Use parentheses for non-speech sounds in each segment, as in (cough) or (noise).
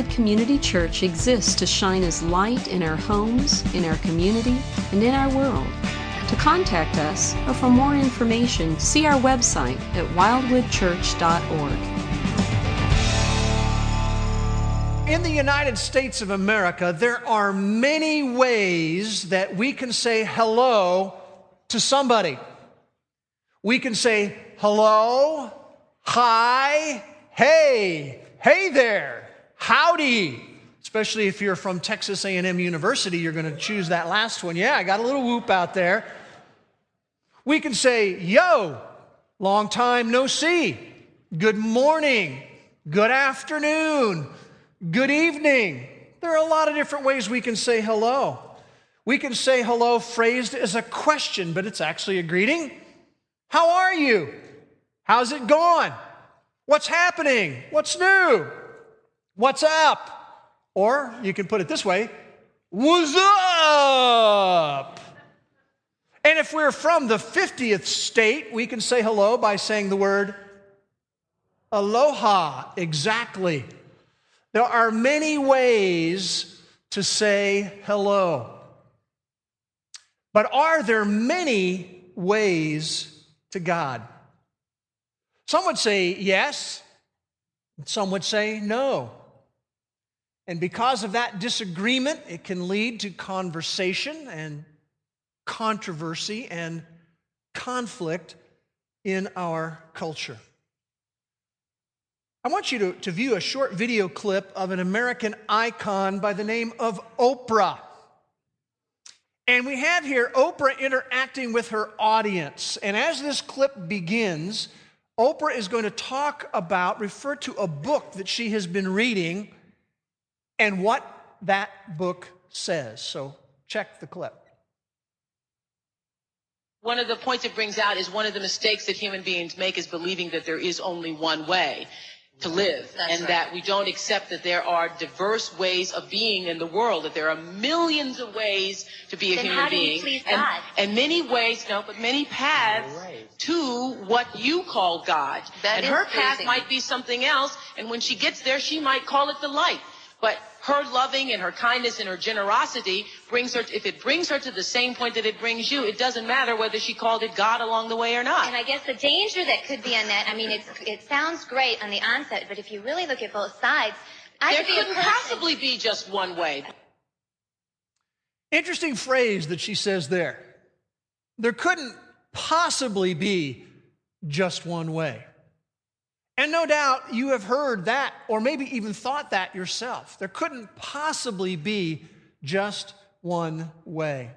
Wildwood Community Church exists to shine as light in our homes, in our community, and in our world. To contact us or for more information, see our website at wildwoodchurch.org. In the United States of America, there are many ways that we can say hello to somebody. We can say hello, hi, hey, hey there, howdy. Especially if you're from Texas A&M University, you're going to choose that last one. Yeah, I got a little whoop out there. We can say yo, long time no see. Good morning, good afternoon, good evening. There are a lot of different ways we can say hello. We can say hello phrased as a question, but it's actually a greeting. How are you? How's it going? What's happening? What's new? What's up? Or you can put it this way What's up? And if we're from the 50th state, we can say hello by saying the word aloha. Exactly. There are many ways to say hello. But are there many ways to God? Some would say yes, some would say no. And because of that disagreement, it can lead to conversation and controversy and conflict in our culture. I want you to, to view a short video clip of an American icon by the name of Oprah. And we have here Oprah interacting with her audience. And as this clip begins, Oprah is going to talk about, refer to a book that she has been reading and what that book says. So check the clip. One of the points it brings out is one of the mistakes that human beings make is believing that there is only one way to live That's and right. that we don't accept that there are diverse ways of being in the world that there are millions of ways to be then a human being and, and, many ways no but many paths right. to what you call god that and her path might be something else and when she gets there she might call it the light but her loving and her kindness and her generosity brings her, if it brings her to the same point that it brings you, it doesn't matter whether she called it God along the way or not. And I guess the danger that could be in that, I mean, it sounds great on the onset, but if you really look at both sides, I there could couldn't possibly be just one way. Interesting phrase that she says there. There couldn't possibly be just one way. And no doubt you have heard that, or maybe even thought that yourself. There couldn't possibly be just one way.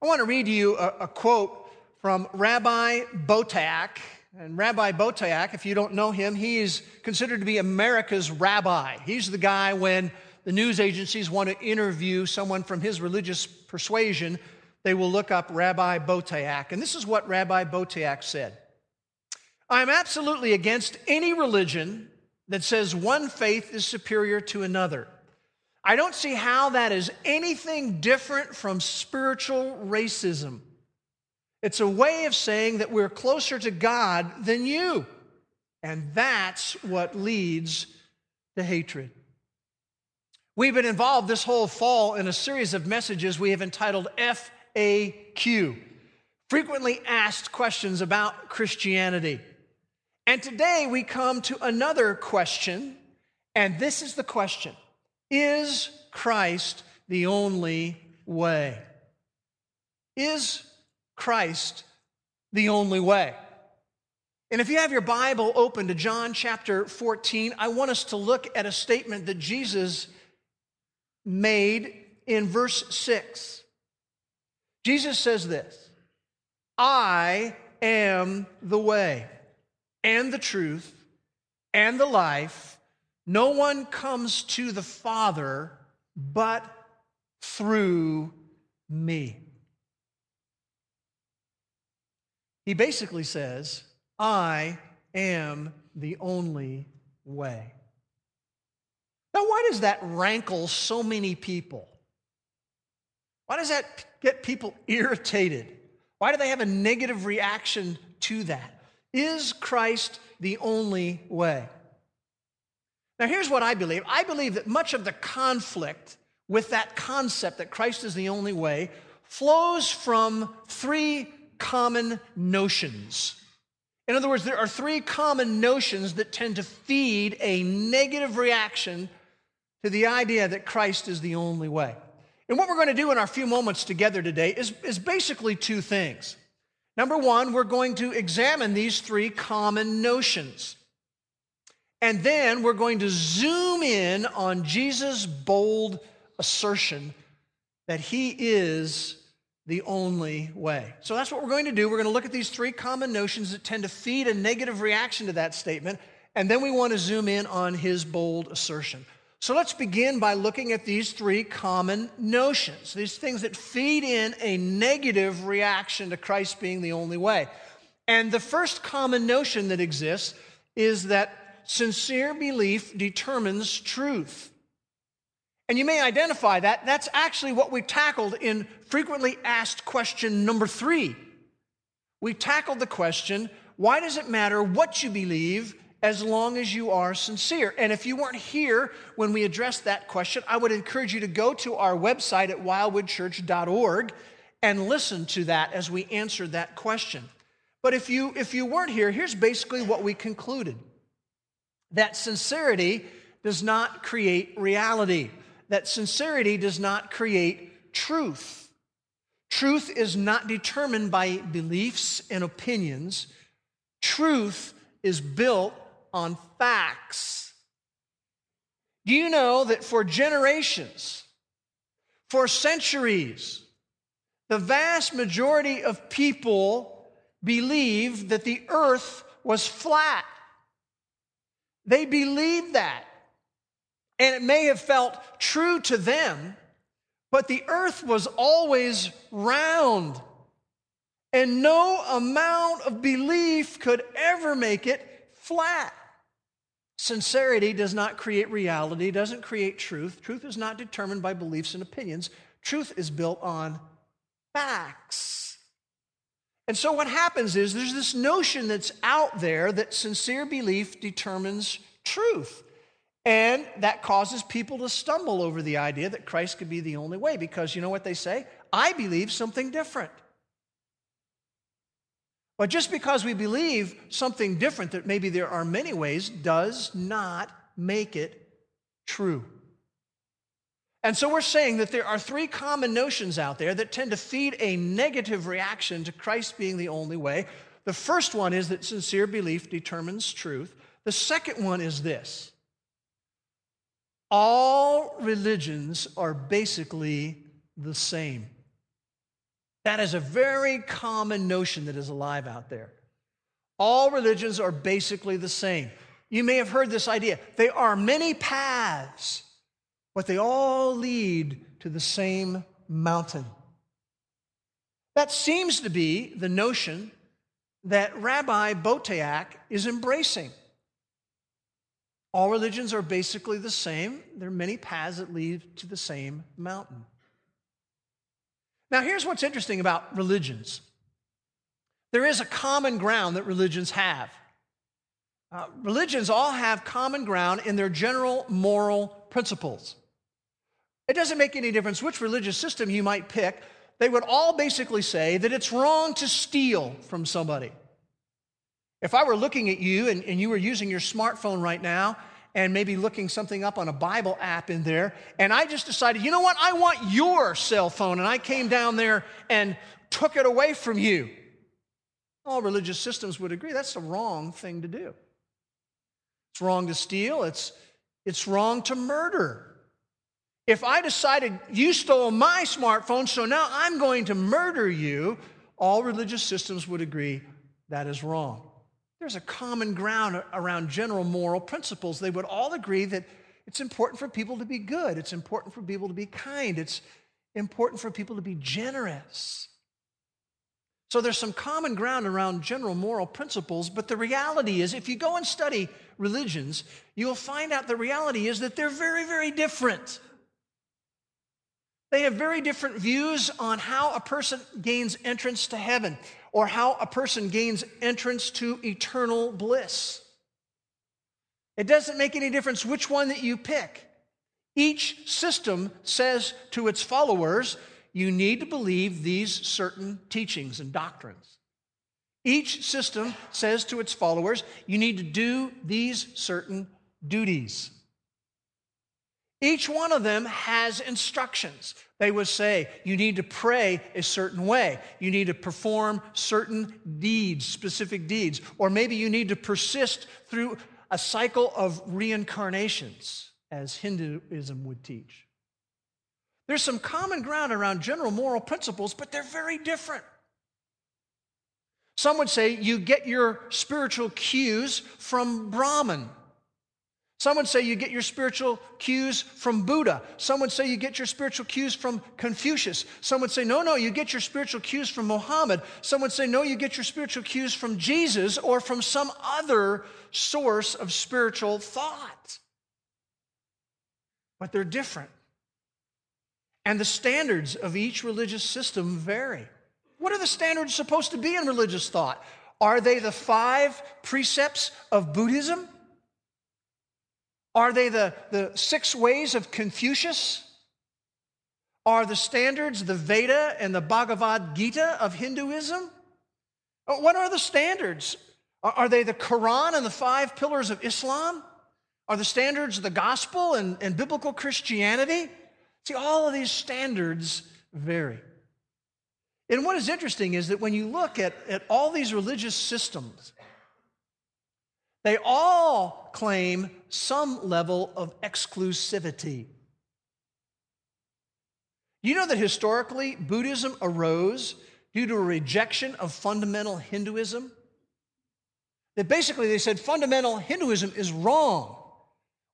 I want to read you a, a quote from Rabbi Boteach. And Rabbi Boteach, if you don't know him, he is considered to be America's rabbi. He's the guy when the news agencies want to interview someone from his religious persuasion, they will look up Rabbi Boteach. And this is what Rabbi Boteach said. I'm absolutely against any religion that says one faith is superior to another. I don't see how that is anything different from spiritual racism. It's a way of saying that we're closer to God than you. And that's what leads to hatred. We've been involved this whole fall in a series of messages we have entitled FAQ Frequently Asked Questions About Christianity. And today we come to another question, and this is the question Is Christ the only way? Is Christ the only way? And if you have your Bible open to John chapter 14, I want us to look at a statement that Jesus made in verse 6. Jesus says this I am the way and the truth and the life. No one comes to the Father but through me. He basically says, I am the only way. Now, why does that rankle so many people? Why does that get people irritated? Why do they have a negative reaction to that? Is Christ the only way? Now, here's what I believe I believe that much of the conflict with that concept that Christ is the only way flows from three common notions. In other words, there are three common notions that tend to feed a negative reaction to the idea that Christ is the only way. And what we're going to do in our few moments together today is, is basically two things. Number one, we're going to examine these three common notions. And then we're going to zoom in on Jesus' bold assertion that he is the only way. So that's what we're going to do. We're going to look at these three common notions that tend to feed a negative reaction to that statement. And then we want to zoom in on his bold assertion. So let's begin by looking at these three common notions, these things that feed in a negative reaction to Christ being the only way. And the first common notion that exists is that sincere belief determines truth. And you may identify that. That's actually what we tackled in frequently asked question number three. We tackled the question why does it matter what you believe as long as you are sincere? And if you weren't here when we addressed that question, I would encourage you to go to our website at wildwoodchurch.org and listen to that as we answered that question. But if you, if you weren't here, here's basically what we concluded that sincerity does not create reality, that sincerity does not create truth. Truth is not determined by beliefs and opinions. Truth is built on facts. Do you know that for generations, for centuries, the vast majority of people believed that the earth was flat? They believed that. And it may have felt true to them, but the earth was always round. And no amount of belief could ever make it flat. Sincerity does not create reality, doesn't create truth. Truth is not determined by beliefs and opinions. Truth is built on facts. And so what happens is there's this notion that's out there that sincere belief determines truth. And that causes people to stumble over the idea that Christ could be the only way because you know what they say? I believe something different. But just because we believe something different, that maybe there are many ways, does not make it true. And so we're saying that there are three common notions out there that tend to feed a negative reaction to Christ being the only way. The first one is that sincere belief determines truth. The second one is this all religions are basically the same. That is a very common notion that is alive out there. All religions are basically the same. You may have heard this idea. There are many paths but they all lead to the same mountain. That seems to be the notion that Rabbi Boteach is embracing. All religions are basically the same. There are many paths that lead to the same mountain. Now, here's what's interesting about religions there is a common ground that religions have. Uh, religions all have common ground in their general moral principles. It doesn't make any difference which religious system you might pick, they would all basically say that it's wrong to steal from somebody. If I were looking at you and, and you were using your smartphone right now and maybe looking something up on a Bible app in there, and I just decided, you know what, I want your cell phone, and I came down there and took it away from you, all religious systems would agree that's the wrong thing to do. It's wrong to steal, it's, it's wrong to murder. If I decided you stole my smartphone, so now I'm going to murder you, all religious systems would agree that is wrong. There's a common ground around general moral principles. They would all agree that it's important for people to be good, it's important for people to be kind, it's important for people to be generous. So there's some common ground around general moral principles, but the reality is, if you go and study religions, you'll find out the reality is that they're very, very different. They have very different views on how a person gains entrance to heaven or how a person gains entrance to eternal bliss. It doesn't make any difference which one that you pick. Each system says to its followers, you need to believe these certain teachings and doctrines. Each system says to its followers, you need to do these certain duties. Each one of them has instructions. They would say, you need to pray a certain way. You need to perform certain deeds, specific deeds. Or maybe you need to persist through a cycle of reincarnations, as Hinduism would teach. There's some common ground around general moral principles, but they're very different. Some would say you get your spiritual cues from Brahman. Some would say you get your spiritual cues from Buddha. Some would say you get your spiritual cues from Confucius. Some would say, no, no, you get your spiritual cues from Mohammed. Some would say, no, you get your spiritual cues from Jesus or from some other source of spiritual thought. But they're different. And the standards of each religious system vary. What are the standards supposed to be in religious thought? Are they the five precepts of Buddhism? Are they the, the six ways of Confucius? Are the standards the Veda and the Bhagavad Gita of Hinduism? Uh, what are the standards? Are they the Quran and the five pillars of Islam? Are the standards the gospel and, and biblical Christianity? See, all of these standards vary. And what is interesting is that when you look at, at all these religious systems, they all claim some level of exclusivity. You know that historically Buddhism arose due to a rejection of fundamental Hinduism? That basically they said fundamental Hinduism is wrong.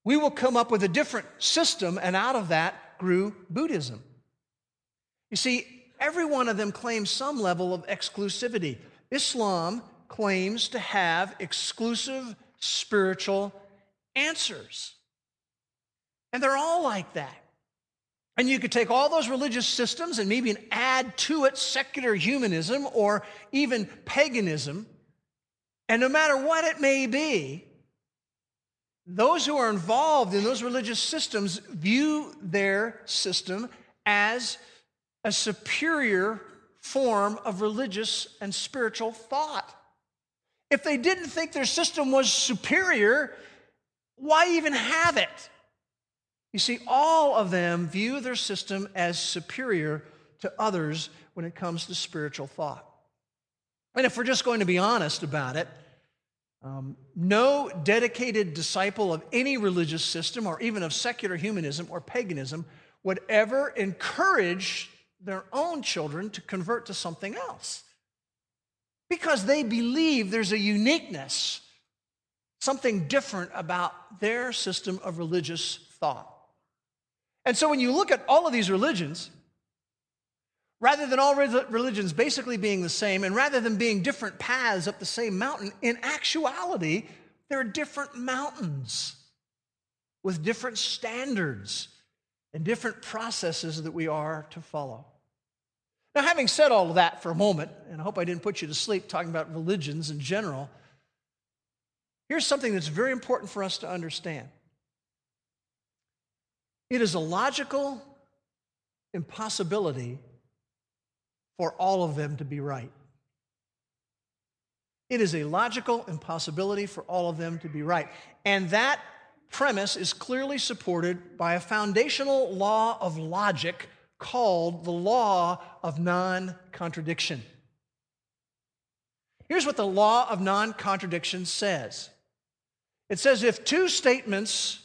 We will come up with a different system, and out of that grew Buddhism. You see, every one of them claims some level of exclusivity. Islam claims to have exclusive spiritual answers. And they're all like that. And you could take all those religious systems and maybe add to it secular humanism or even paganism. And no matter what it may be, those who are involved in those religious systems view their system as a superior form of religious and spiritual thought. If they didn't think their system was superior, why even have it? You see, all of them view their system as superior to others when it comes to spiritual thought. And if we're just going to be honest about it, um, no dedicated disciple of any religious system or even of secular humanism or paganism would ever encourage their own children to convert to something else because they believe there's a uniqueness, something different about their system of religious thought. And so when you look at all of these religions, rather than all religions basically being the same, and rather than being different paths up the same mountain, in actuality, there are different mountains with different standards and different processes that we are to follow. Now, having said all of that for a moment, and I hope I didn't put you to sleep talking about religions in general, here's something that's very important for us to understand. It is a logical impossibility for all of them to be right. It is a logical impossibility for all of them to be right. And that premise is clearly supported by a foundational law of logic called the law of non contradiction. Here's what the law of non contradiction says it says if two statements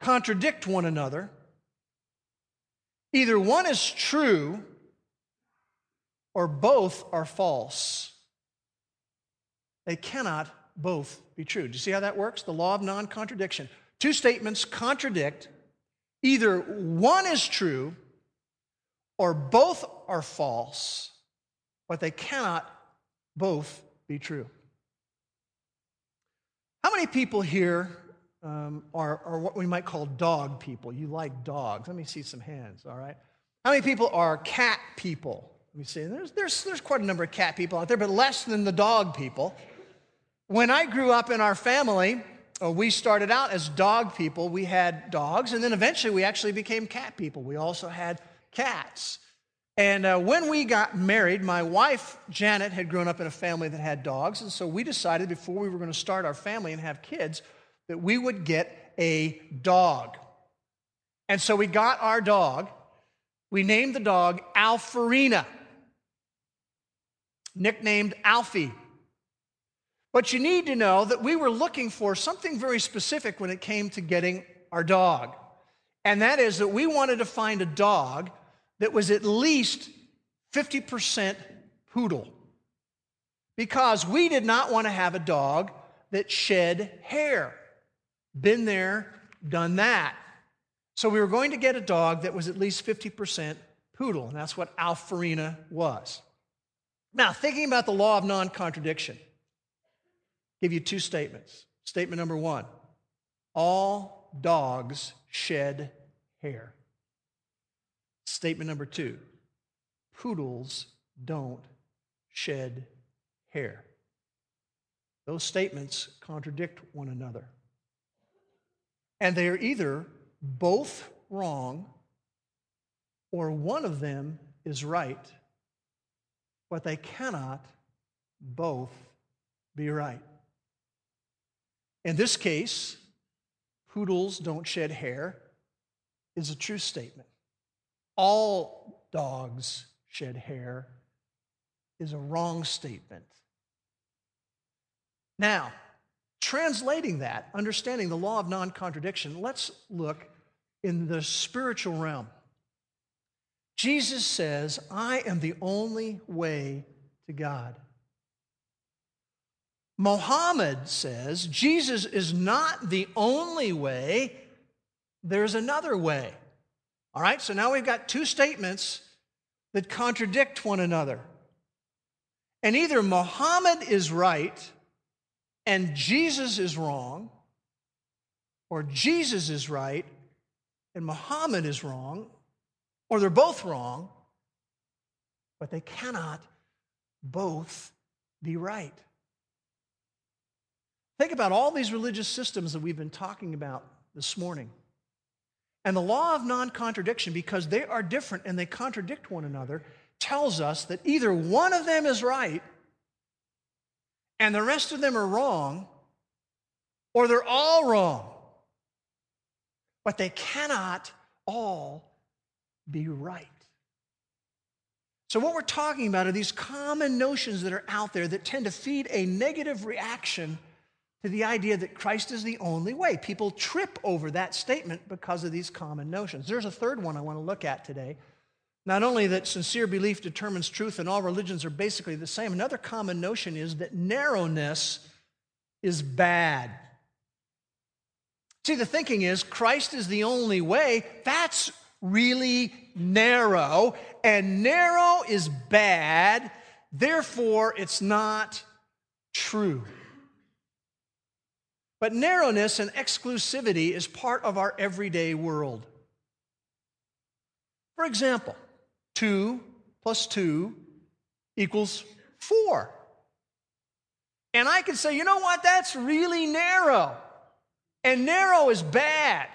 contradict one another, either one is true or both are false. They cannot both be true. Do you see how that works? The law of non contradiction. Two statements contradict, either one is true or both are false, but they cannot both be true. How many people here um, are, are what we might call dog people? You like dogs. Let me see some hands, all right? How many people are cat people? Let me see. There's, there's, there's quite a number of cat people out there, but less than the dog people. When I grew up in our family, uh, we started out as dog people. We had dogs, and then eventually we actually became cat people. We also had cats. And uh, when we got married, my wife, Janet, had grown up in a family that had dogs. And so we decided before we were going to start our family and have kids that we would get a dog. And so we got our dog. We named the dog Alfarina, nicknamed Alfie. But you need to know that we were looking for something very specific when it came to getting our dog. And that is that we wanted to find a dog that was at least 50% poodle. Because we did not want to have a dog that shed hair. Been there, done that. So we were going to get a dog that was at least 50% poodle, and that's what Alfarina was. Now, thinking about the law of non contradiction, give you two statements. Statement number one all dogs shed hair. Statement number two poodles don't shed hair. Those statements contradict one another. And they are either both wrong or one of them is right, but they cannot both be right. In this case, poodles don't shed hair is a true statement. All dogs shed hair is a wrong statement. Now, translating that, understanding the law of non contradiction, let's look in the spiritual realm. Jesus says, I am the only way to God. Mohammed says, Jesus is not the only way, there's another way. All right, so now we've got two statements that contradict one another. And either Muhammad is right and Jesus is wrong, or Jesus is right and Muhammad is wrong, or they're both wrong, but they cannot both be right. Think about all these religious systems that we've been talking about this morning. And the law of non contradiction, because they are different and they contradict one another, tells us that either one of them is right and the rest of them are wrong, or they're all wrong. But they cannot all be right. So, what we're talking about are these common notions that are out there that tend to feed a negative reaction to the idea that Christ is the only way. People trip over that statement because of these common notions. There's a third one I want to look at today. Not only that sincere belief determines truth and all religions are basically the same, another common notion is that narrowness is bad. See, the thinking is Christ is the only way. That's really narrow, and narrow is bad, therefore, it's not true. But narrowness and exclusivity is part of our everyday world. For example, 2 plus 2 equals 4. And I could say, you know what, that's really narrow. And narrow is bad.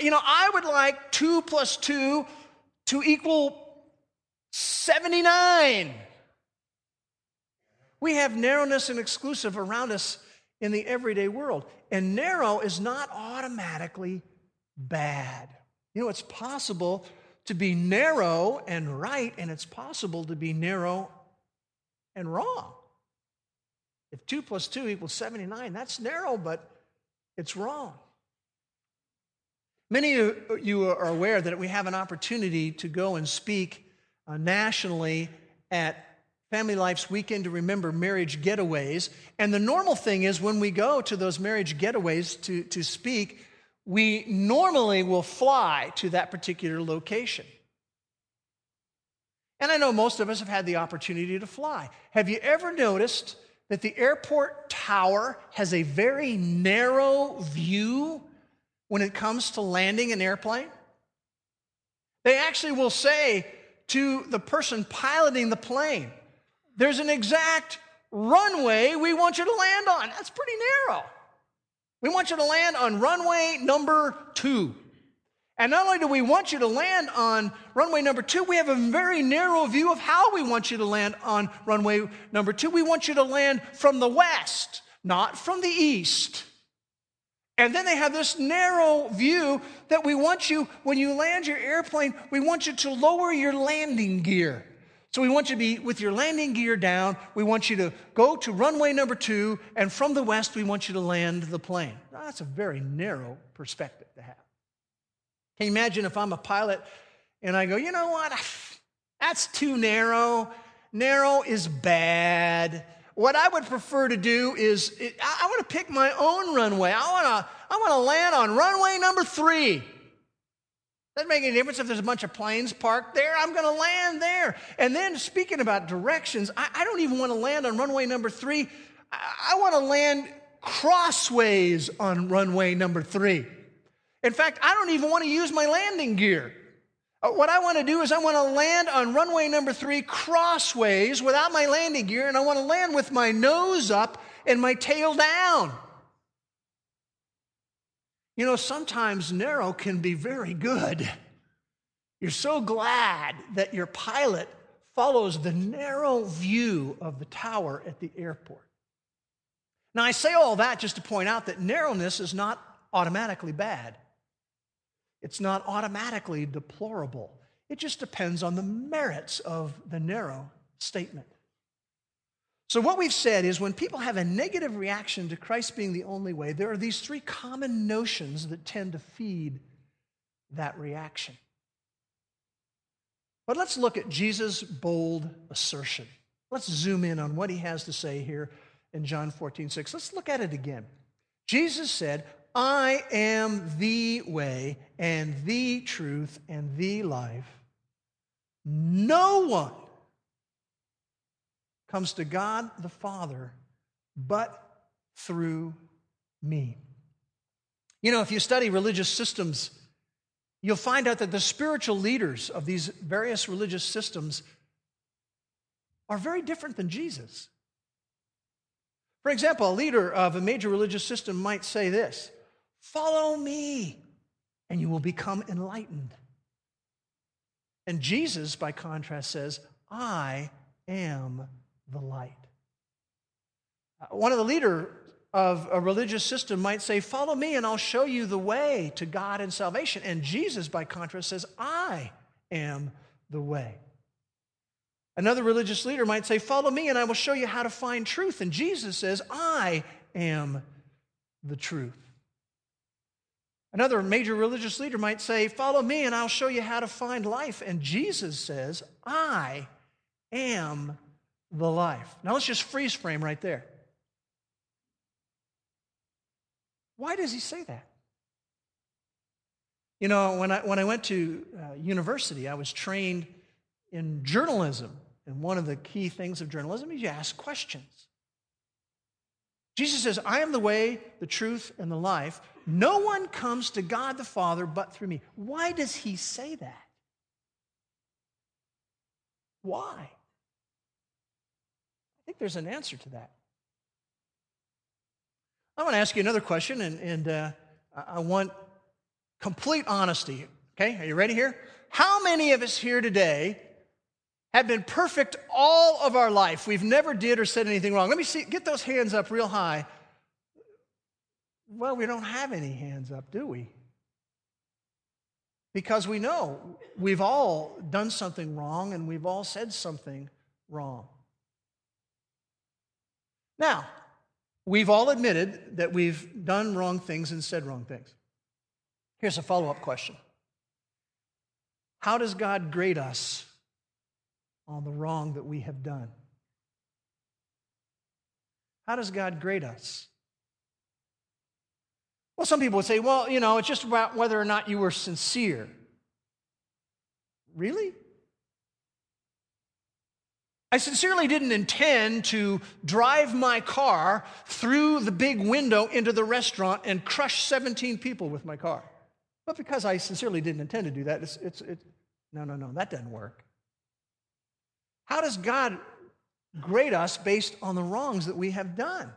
You know, I would like 2 plus 2 to equal 79. We have narrowness and exclusive around us in the everyday world. And narrow is not automatically bad. You know, it's possible to be narrow and right, and it's possible to be narrow and wrong. If 2 plus 2 equals 79, that's narrow, but it's wrong. Many of you are aware that we have an opportunity to go and speak uh, nationally at Family Life's Weekend to Remember marriage getaways. And the normal thing is when we go to those marriage getaways to, to speak, we normally will fly to that particular location. And I know most of us have had the opportunity to fly. Have you ever noticed that the airport tower has a very narrow view when it comes to landing an airplane? They actually will say to the person piloting the plane, there's an exact runway we want you to land on. That's pretty narrow. We want you to land on runway number two. And not only do we want you to land on runway number two, we have a very narrow view of how we want you to land on runway number two. We want you to land from the west, not from the east. And then they have this narrow view that we want you, when you land your airplane, we want you to lower your landing gear. So we want you to be with your landing gear down. We want you to go to runway number two, and from the west, we want you to land the plane. Now, that's a very narrow perspective to have. Can you imagine if I'm a pilot and I go, you know what? (sighs) That's too narrow. Narrow is bad. What I would prefer to do is I want to pick my own runway. I want to I want to land on runway number three. Doesn't make any difference if there's a bunch of planes parked there. I'm going to land there. And then, speaking about directions, I, I don't even want to land on runway number three. I, I want to land crossways on runway number three. In fact, I don't even want to use my landing gear. Uh, what I want to do is I want to land on runway number three crossways without my landing gear, and I want to land with my nose up and my tail down. You know, sometimes narrow can be very good. You're so glad that your pilot follows the narrow view of the tower at the airport. Now, I say all that just to point out that narrowness is not automatically bad. It's not automatically deplorable. It just depends on the merits of the narrow statement. So, what we've said is when people have a negative reaction to Christ being the only way, there are these three common notions that tend to feed that reaction. But let's look at Jesus' bold assertion. Let's zoom in on what he has to say here in John 14, 6. Let's look at it again. Jesus said, I am the way and the truth and the life. No one comes to God the Father but through me. You know, if you study religious systems, you'll find out that the spiritual leaders of these various religious systems are very different than Jesus. For example, a leader of a major religious system might say this Follow me, and you will become enlightened. And Jesus, by contrast, says, I am the light. Uh, one of the leader of a religious system might say, Follow me and I'll show you the way to God and salvation. And Jesus, by contrast, says, I am the way. Another religious leader might say, Follow me and I will show you how to find truth. And Jesus says, I am the truth. Another major religious leader might say, Follow me and I'll show you how to find life. And Jesus says, I am the life. Now let's just freeze frame right there. Why does he say that? You know, when I, when I went to uh, university, I was trained in journalism. And one of the key things of journalism is you ask questions. Jesus says, I am the way, the truth, and the life. No one comes to God the Father but through me. Why does he say that? Why? There's an answer to that. I want to ask you another question, and, and uh, I want complete honesty. Okay, are you ready here? How many of us here today have been perfect all of our life? We've never did or said anything wrong. Let me see, get those hands up real high. Well, we don't have any hands up, do we? Because we know we've all done something wrong and we've all said something wrong. Now, we've all admitted that we've done wrong things and said wrong things. Here's a follow up question How does God grade us on the wrong that we have done? How does God grade us? Well, some people would say, well, you know, it's just about whether or not you were sincere. Really? I sincerely didn't intend to drive my car through the big window into the restaurant and crush 17 people with my car. But because I sincerely didn't intend to do that, it's, it's, it's no, no, no, that doesn't work. How does God grade us based on the wrongs that we have done?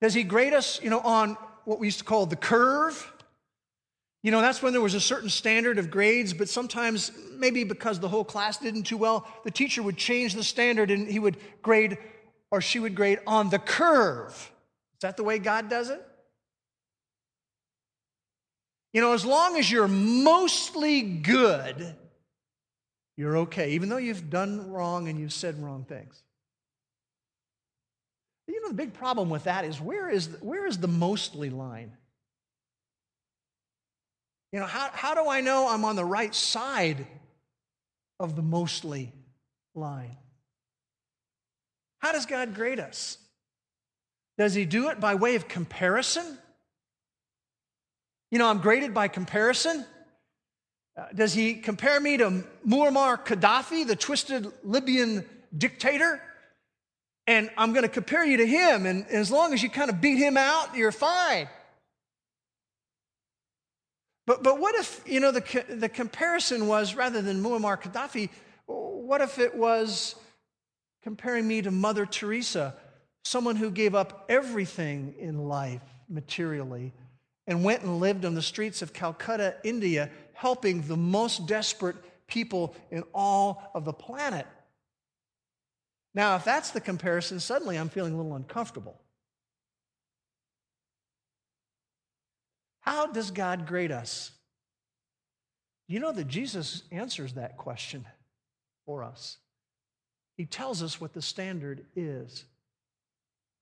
Does he grade us, you know, on what we used to call the curve? You know, that's when there was a certain standard of grades, but sometimes, maybe because the whole class didn't too well, the teacher would change the standard and he would grade or she would grade on the curve. Is that the way God does it? You know, as long as you're mostly good, you're okay, even though you've done wrong and you've said wrong things. You know, the big problem with that is where is, where is the mostly line? You know, how, how do I know I'm on the right side of the mostly line? How does God grade us? Does He do it by way of comparison? You know, I'm graded by comparison. Uh, does He compare me to Muammar Gaddafi, the twisted Libyan dictator? And I'm going to compare you to him, and as long as you kind of beat him out, you're fine. But, but what if, you know, the, the comparison was rather than Muammar Gaddafi, what if it was comparing me to Mother Teresa, someone who gave up everything in life materially and went and lived on the streets of Calcutta, India, helping the most desperate people in all of the planet? Now, if that's the comparison, suddenly I'm feeling a little uncomfortable. How does God grade us? You know that Jesus answers that question for us. He tells us what the standard is.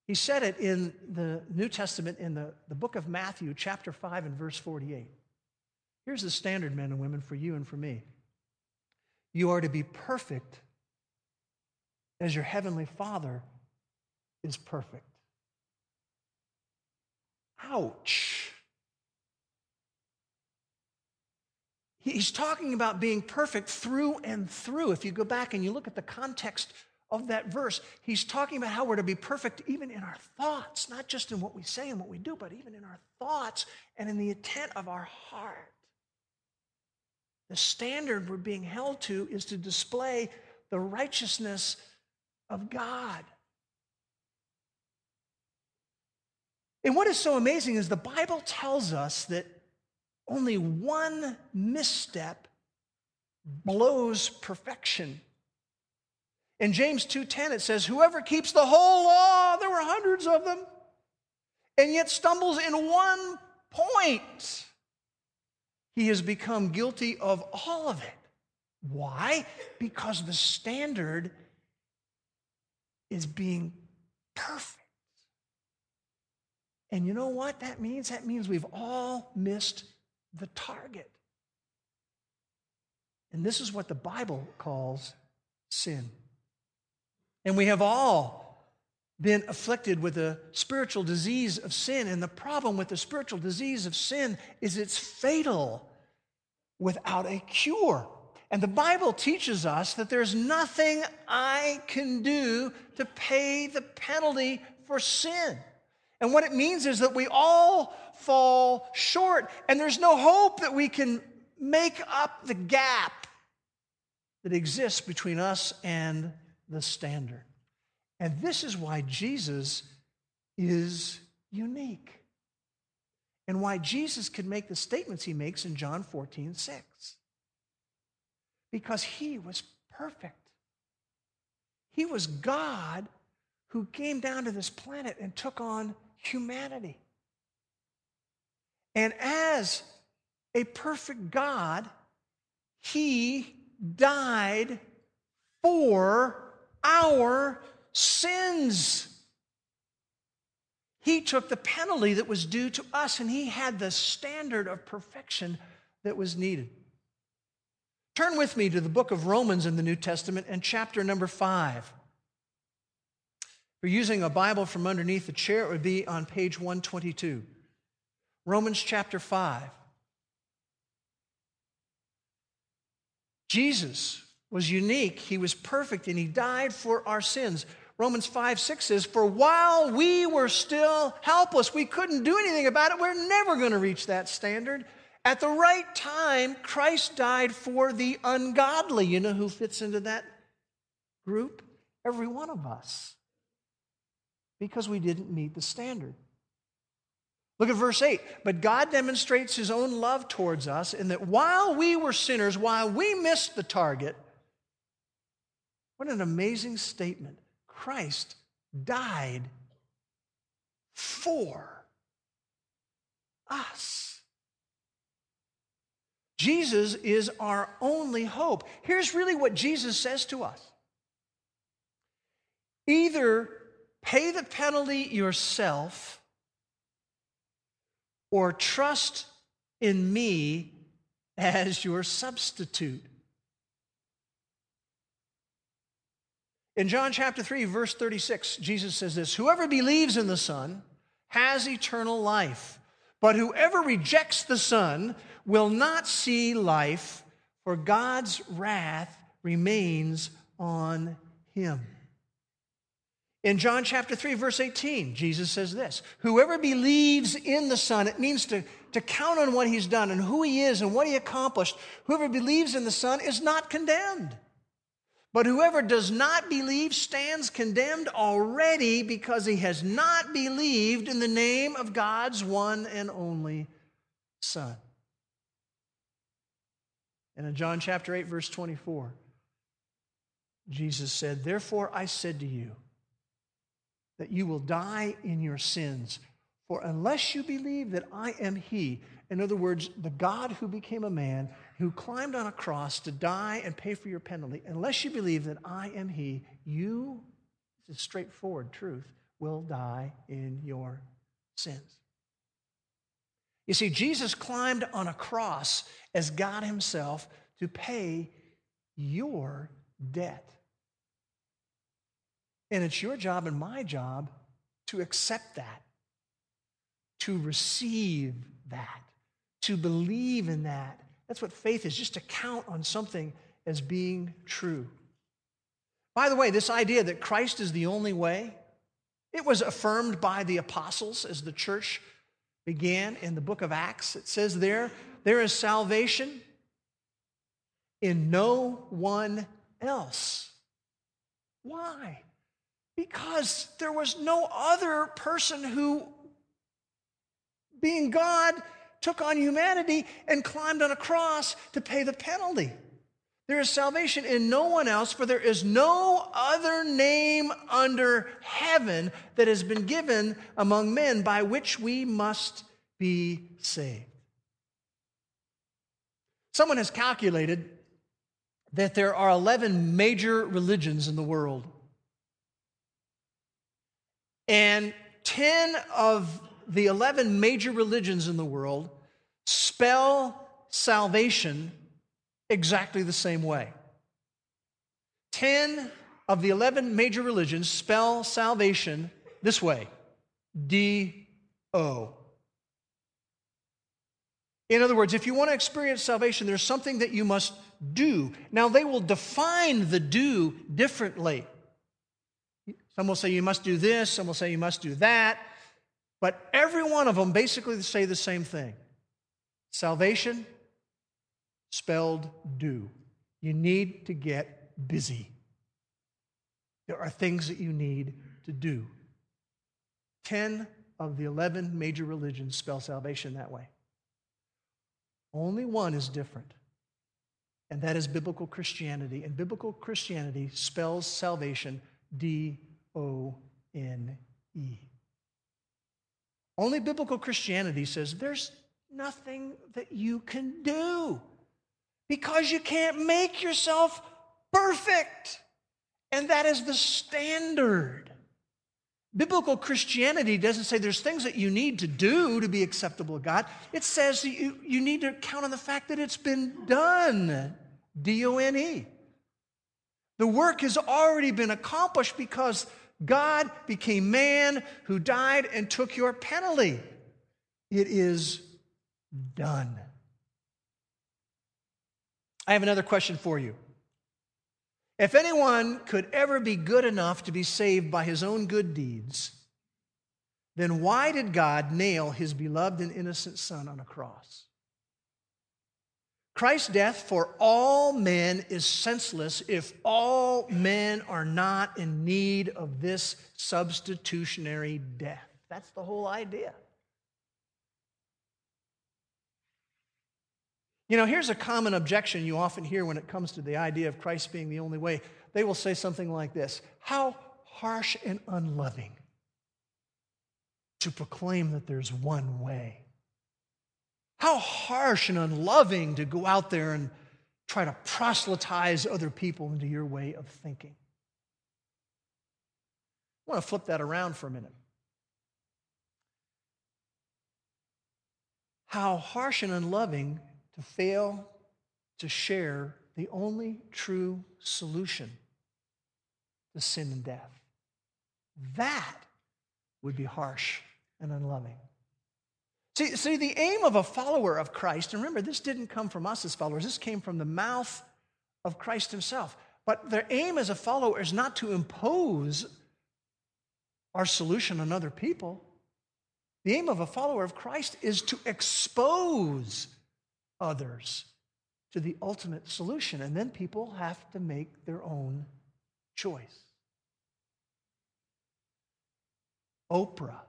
He said it in the New Testament in the, the book of Matthew, chapter 5, and verse 48. Here's the standard, men and women, for you and for me. You are to be perfect as your heavenly Father is perfect. Ouch. He's talking about being perfect through and through. If you go back and you look at the context of that verse, he's talking about how we're to be perfect even in our thoughts, not just in what we say and what we do, but even in our thoughts and in the intent of our heart. The standard we're being held to is to display the righteousness of God. And what is so amazing is the Bible tells us that only one misstep blows perfection. In James 2:10 it says whoever keeps the whole law there were hundreds of them and yet stumbles in one point he has become guilty of all of it. Why? Because the standard is being perfect. And you know what that means? That means we've all missed the target. And this is what the Bible calls sin. And we have all been afflicted with a spiritual disease of sin. And the problem with the spiritual disease of sin is it's fatal without a cure. And the Bible teaches us that there's nothing I can do to pay the penalty for sin. And what it means is that we all fall short, and there's no hope that we can make up the gap that exists between us and the standard. And this is why Jesus is unique. And why Jesus could make the statements he makes in John 14, 6. Because he was perfect. He was God who came down to this planet and took on humanity. And as a perfect God, he died for our sins. He took the penalty that was due to us, and he had the standard of perfection that was needed. Turn with me to the book of Romans in the New Testament and chapter number five. If you're using a Bible from underneath the chair, it would be on page 122. Romans chapter 5. Jesus was unique, he was perfect, and he died for our sins. Romans 5 6 says, For while we were still helpless, we couldn't do anything about it, we're never going to reach that standard. At the right time, Christ died for the ungodly. You know who fits into that group? Every one of us because we didn't meet the standard. Look at verse 8. But God demonstrates his own love towards us in that while we were sinners, while we missed the target, what an amazing statement. Christ died for us. Jesus is our only hope. Here's really what Jesus says to us either pay the penalty yourself or trust in me as your substitute. In John chapter 3, verse 36, Jesus says this Whoever believes in the Son has eternal life, but whoever rejects the Son will not see life, for God's wrath remains on him. In John chapter 3, verse 18, Jesus says this Whoever believes in the Son, it means to, to count on what he's done and who he is and what he accomplished. Whoever believes in the Son is not condemned. But whoever does not believe stands condemned already because he has not believed in the name of God's one and only Son. And in John chapter 8, verse 24, Jesus said, Therefore I said to you, that you will die in your sins. For unless you believe that I am He, in other words, the God who became a man, who climbed on a cross to die and pay for your penalty, unless you believe that I am He, you, this is straightforward truth, will die in your sins. You see, Jesus climbed on a cross as God Himself to pay your debt. And it's your job and my job to accept that, to receive that, to believe in that. That's what faith is, just to count on something as being true. By the way, this idea that Christ is the only way, it was affirmed by the apostles as the church began in the book of Acts. It says there, there is salvation in no one else. Why? Because there was no other person who, being God, took on humanity and climbed on a cross to pay the penalty. There is salvation in no one else, for there is no other name under heaven that has been given among men by which we must be saved. Someone has calculated that there are 11 major religions in the world. And 10 of the 11 major religions in the world spell salvation exactly the same way. 10 of the 11 major religions spell salvation this way D O. In other words, if you want to experience salvation, there's something that you must do. Now, they will define the do differently. Some will say you must do this, some will say you must do that. But every one of them basically say the same thing salvation spelled do. You need to get busy. There are things that you need to do. 10 of the 11 major religions spell salvation that way. Only one is different, and that is biblical Christianity. And biblical Christianity spells salvation D O N E. Only biblical Christianity says there's nothing that you can do because you can't make yourself perfect. And that is the standard. Biblical Christianity doesn't say there's things that you need to do to be acceptable to God. It says you, you need to count on the fact that it's been done. D O N E. The work has already been accomplished because God became man who died and took your penalty. It is done. I have another question for you. If anyone could ever be good enough to be saved by his own good deeds, then why did God nail his beloved and innocent son on a cross? Christ's death for all men is senseless if all men are not in need of this substitutionary death. That's the whole idea. You know, here's a common objection you often hear when it comes to the idea of Christ being the only way. They will say something like this How harsh and unloving to proclaim that there's one way. How harsh and unloving to go out there and try to proselytize other people into your way of thinking. I want to flip that around for a minute. How harsh and unloving to fail to share the only true solution to sin and death. That would be harsh and unloving. See, see, the aim of a follower of Christ, and remember, this didn't come from us as followers, this came from the mouth of Christ himself. But their aim as a follower is not to impose our solution on other people. The aim of a follower of Christ is to expose others to the ultimate solution, and then people have to make their own choice. Oprah.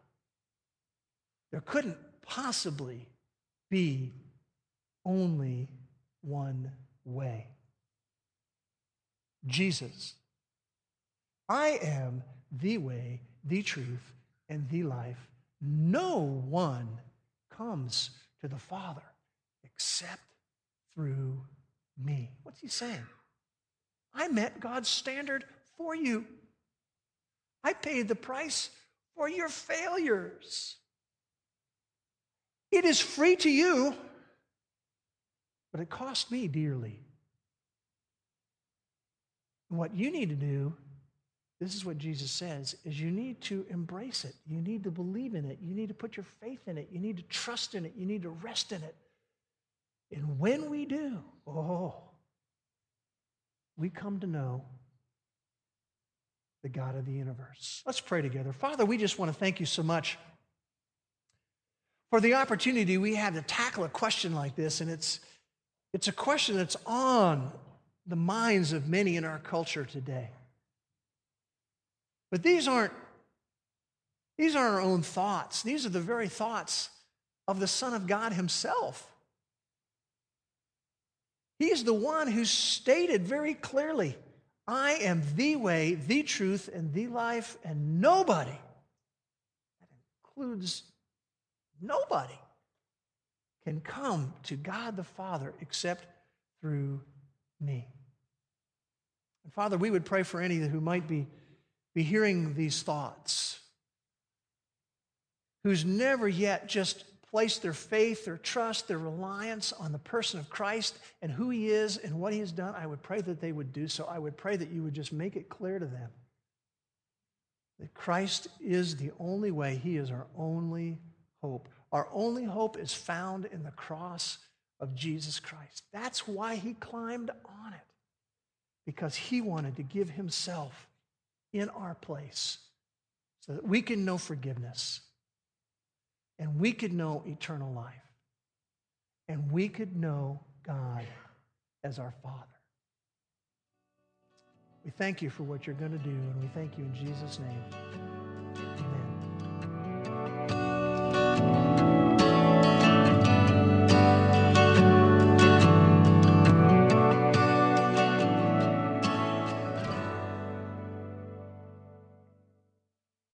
There couldn't possibly be only one way. Jesus. I am the way, the truth, and the life. No one comes to the Father except through me. What's he saying? I met God's standard for you. I paid the price for your failures. It is free to you, but it cost me dearly. what you need to do, this is what Jesus says, is you need to embrace it. You need to believe in it. You need to put your faith in it. You need to trust in it. You need to rest in it. And when we do, oh, we come to know the God of the universe. Let's pray together. Father, we just want to thank you so much for the opportunity we have to tackle a question like this. And it's, it's a question that's on the minds of many in our culture today. But these aren't, these aren't our own thoughts. These are the very thoughts of the Son of God Himself. He is the one who stated very clearly I am the way, the truth, and the life, and nobody, that includes nobody, can come to God the Father except through me. And Father, we would pray for any who might be, be hearing these thoughts, who's never yet just placed their faith, their trust, their reliance on the person of Christ and who he is and what he has done, I would pray that they would do so. I would pray that you would just make it clear to them that Christ is the only way, he is our only hope. Our only hope is found in the cross of Jesus Christ. That's why he climbed on it, because he wanted to give himself in our place so that we can know forgiveness and we could know eternal life. And we could know God as our Father. We thank you for what you're going to do, and we thank you in Jesus' name.